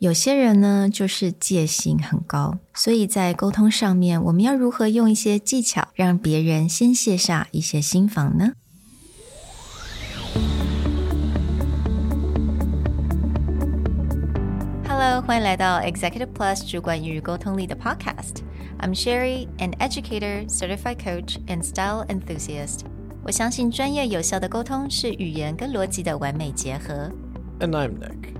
有些人呢，就是戒心很高，所以在沟通上面，我们要如何用一些技巧，让别人先卸下一些心防呢？Hello，欢迎来到 Executive Plus 主管与沟通力的 Podcast。I'm Sherry, an educator, certified coach, and style enthusiast. 我相信专业有效的沟通是语言跟逻辑的完美结合。And I'm Nick,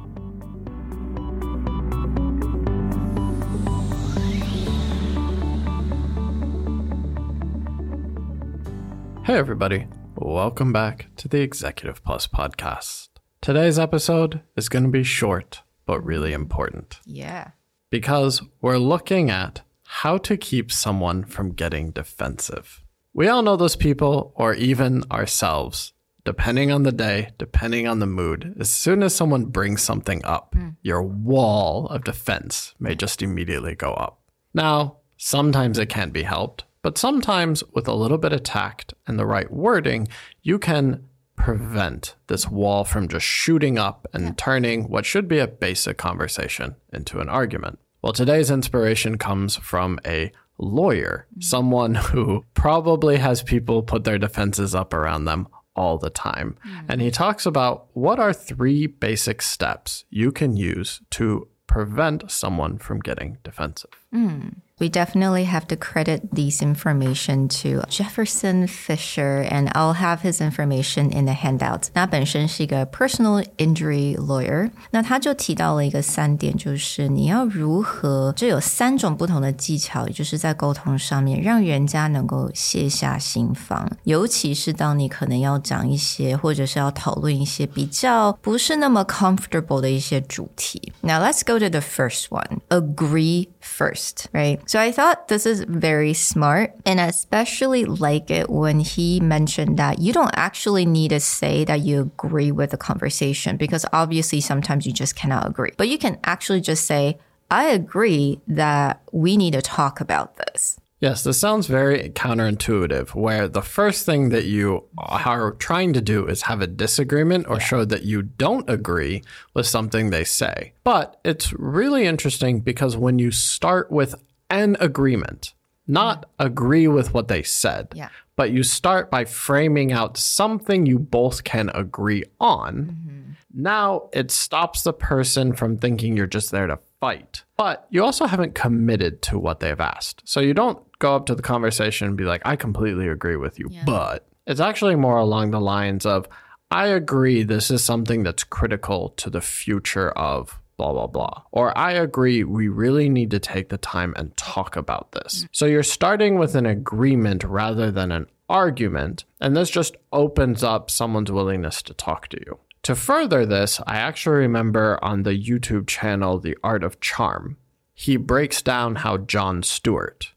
Hey, everybody. Welcome back to the Executive Plus podcast. Today's episode is going to be short, but really important. Yeah. Because we're looking at how to keep someone from getting defensive. We all know those people, or even ourselves, depending on the day, depending on the mood. As soon as someone brings something up, mm. your wall of defense may just immediately go up. Now, sometimes it can't be helped. But sometimes, with a little bit of tact and the right wording, you can prevent this wall from just shooting up and yeah. turning what should be a basic conversation into an argument. Well, today's inspiration comes from a lawyer, mm-hmm. someone who probably has people put their defenses up around them all the time. Mm-hmm. And he talks about what are three basic steps you can use to prevent someone from getting defensive. Mm we definitely have to credit these information to Jefferson Fisher, and I'll have his information in the handout. 那本身是一个 personal injury lawyer，那他就提到了一个三点，就是你要如何，就有三种不同的技巧，也就是在沟通上面让人家能够卸下心防，尤其是当你可能要讲一些，或者是要讨论一些比较不是那么 comfortable 的一些主题。Now let's go to the first one. Agree first, right? So I thought this is very smart. And I especially like it when he mentioned that you don't actually need to say that you agree with the conversation because obviously sometimes you just cannot agree. But you can actually just say, I agree that we need to talk about this. Yes, this sounds very counterintuitive, where the first thing that you are trying to do is have a disagreement or yeah. show that you don't agree with something they say. But it's really interesting because when you start with an agreement, not yeah. agree with what they said, yeah. but you start by framing out something you both can agree on. Mm-hmm. Now it stops the person from thinking you're just there to fight. But you also haven't committed to what they've asked. So you don't go up to the conversation and be like, I completely agree with you. Yeah. But it's actually more along the lines of, I agree this is something that's critical to the future of blah, blah, blah. Or I agree we really need to take the time and talk about this. Mm. So you're starting with an agreement rather than an argument. And this just opens up someone's willingness to talk to you. To further this, I actually remember on the YouTube channel, The Art of Charm, he breaks down how Jon Stewart,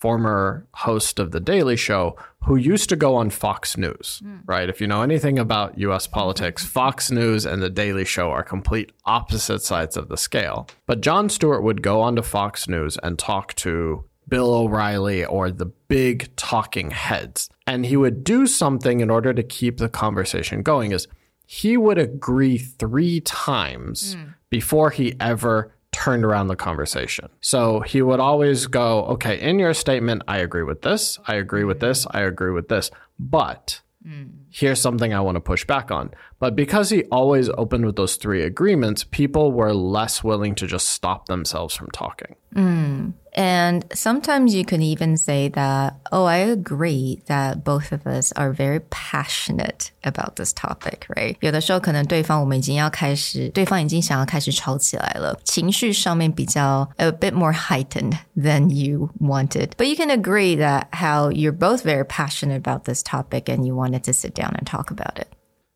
former host of The Daily Show, who used to go on Fox News, mm. right? If you know anything about US politics, Fox News and The Daily Show are complete opposite sides of the scale. But Jon Stewart would go onto Fox News and talk to Bill O'Reilly or the big talking heads. And he would do something in order to keep the conversation going is he would agree three times mm. before he ever turned around the conversation. So he would always go, okay, in your statement, I agree with this, I agree with this, I agree with this, but mm. here's something I want to push back on. But because he always opened with those three agreements, people were less willing to just stop themselves from talking. Mm. And sometimes you can even say that, oh, I agree that both of us are very passionate about this topic, right? 有的时候可能对方我们已经要开始，对方已经想要开始吵起来了，情绪上面比较 a bit more heightened than you wanted. But you can agree that how you're both very passionate about this topic and you wanted to sit down and talk about it.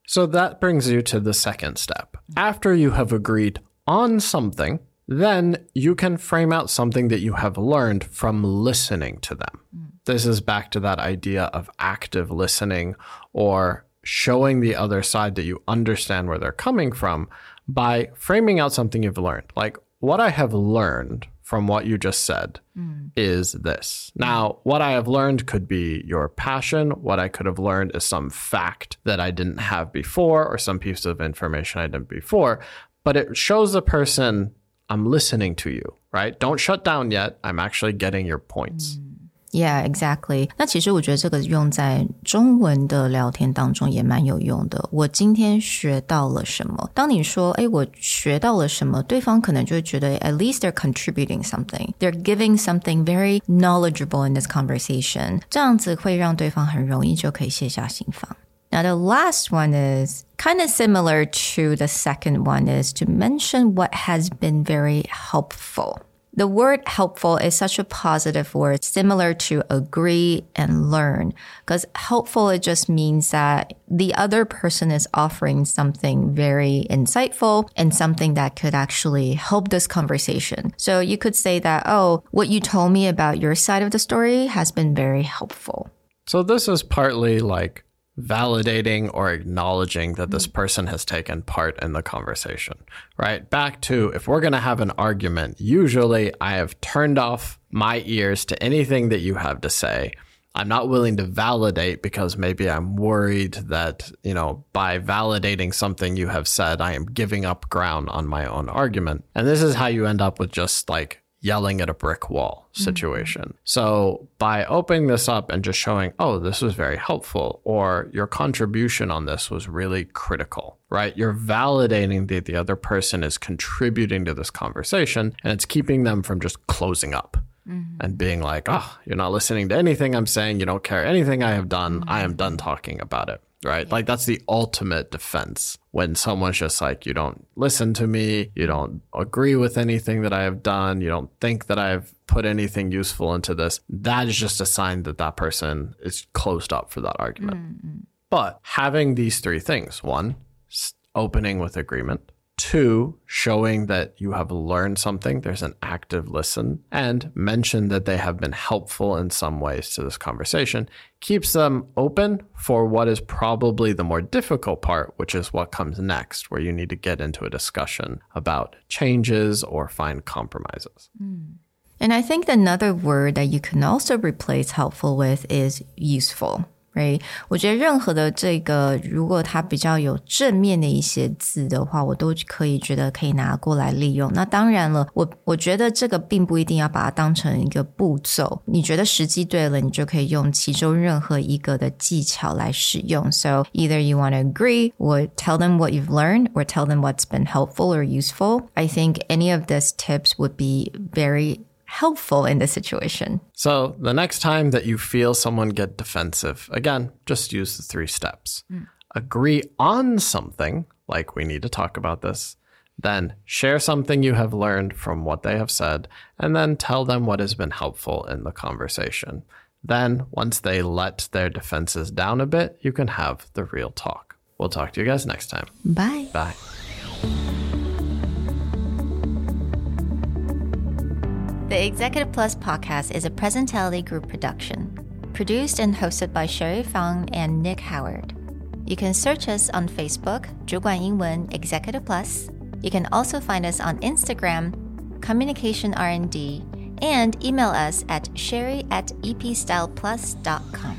So that brings you to the second step. After you have agreed on something, then you can frame out something that you have learned from listening to them. This is back to that idea of active listening or showing the other side that you understand where they're coming from by framing out something you've learned. Like, what I have learned from what you just said mm. is this. Now, what I have learned could be your passion. What I could have learned is some fact that I didn't have before or some piece of information I didn't before. But it shows the person, I'm listening to you, right? Don't shut down yet. I'm actually getting your points. Mm. Yeah, exactly. 那其实我觉得这个用在中文的聊天当中也蛮有用的。我今天学到了什么？当你说“哎，我学到了什么”，对方可能就会觉得 at least they're contributing something, they're giving something very knowledgeable in this conversation。这样子会让对方很容易就可以卸下心防。 Now the last one is kind of similar to the second one is to mention what has been very helpful. The word helpful is such a positive word, similar to agree and learn. Because helpful, it just means that the other person is offering something very insightful and something that could actually help this conversation. So you could say that, oh, what you told me about your side of the story has been very helpful. So this is partly like validating or acknowledging that this mm. person has taken part in the conversation, right? Back to if we're going to have an argument, usually I have turned off my ears to anything that you have to say. I'm not willing to validate because maybe I'm worried that, you know, by validating something you have said, I am giving up ground on my own argument. And this is how you end up with just like yelling at a brick wall mm-hmm. situation. Mm-hmm. So by opening this up and just showing, oh, this was very helpful, or your contribution on this was really critical, right? You're validating that the other person is contributing to this conversation and it's keeping them from just closing up. Mm-hmm. And being like, oh, you're not listening to anything I'm saying. You don't care anything I have done. Mm-hmm. I am done talking about it right? Yeah. Like that's the ultimate defense when someone's just like, you don't listen to me, you don't agree with anything that I have done, you don't think that I've put anything useful into this. That is just a sign that that person is closed up for that argument. Mm-hmm. But having these three things one, opening with agreement, Two, showing that you have learned something, there's an active listen, and mention that they have been helpful in some ways to this conversation, keeps them open for what is probably the more difficult part, which is what comes next, where you need to get into a discussion about changes or find compromises. Mm. And I think another word that you can also replace helpful with is useful. 哎我觉得任何的这个，如果它比较有正面的一些字的话，我都可以觉得可以拿过来利用。那当然了，我我觉得这个并不一定要把它当成一个步骤。你觉得时机对了，你就可以用其中任何一个的技巧来使用。So either you want to agree or tell them what you've learned or tell them what's been helpful or useful. I think any of these tips would be very helpful in this situation. So, the next time that you feel someone get defensive, again, just use the three steps. Mm. Agree on something, like we need to talk about this. Then share something you have learned from what they have said, and then tell them what has been helpful in the conversation. Then, once they let their defenses down a bit, you can have the real talk. We'll talk to you guys next time. Bye. Bye. The Executive Plus podcast is a Presentality Group production, produced and hosted by Sherry Fang and Nick Howard. You can search us on Facebook, 主管英文 Executive Plus. You can also find us on Instagram, Communication R&D, and email us at sherry at epstyleplus.com.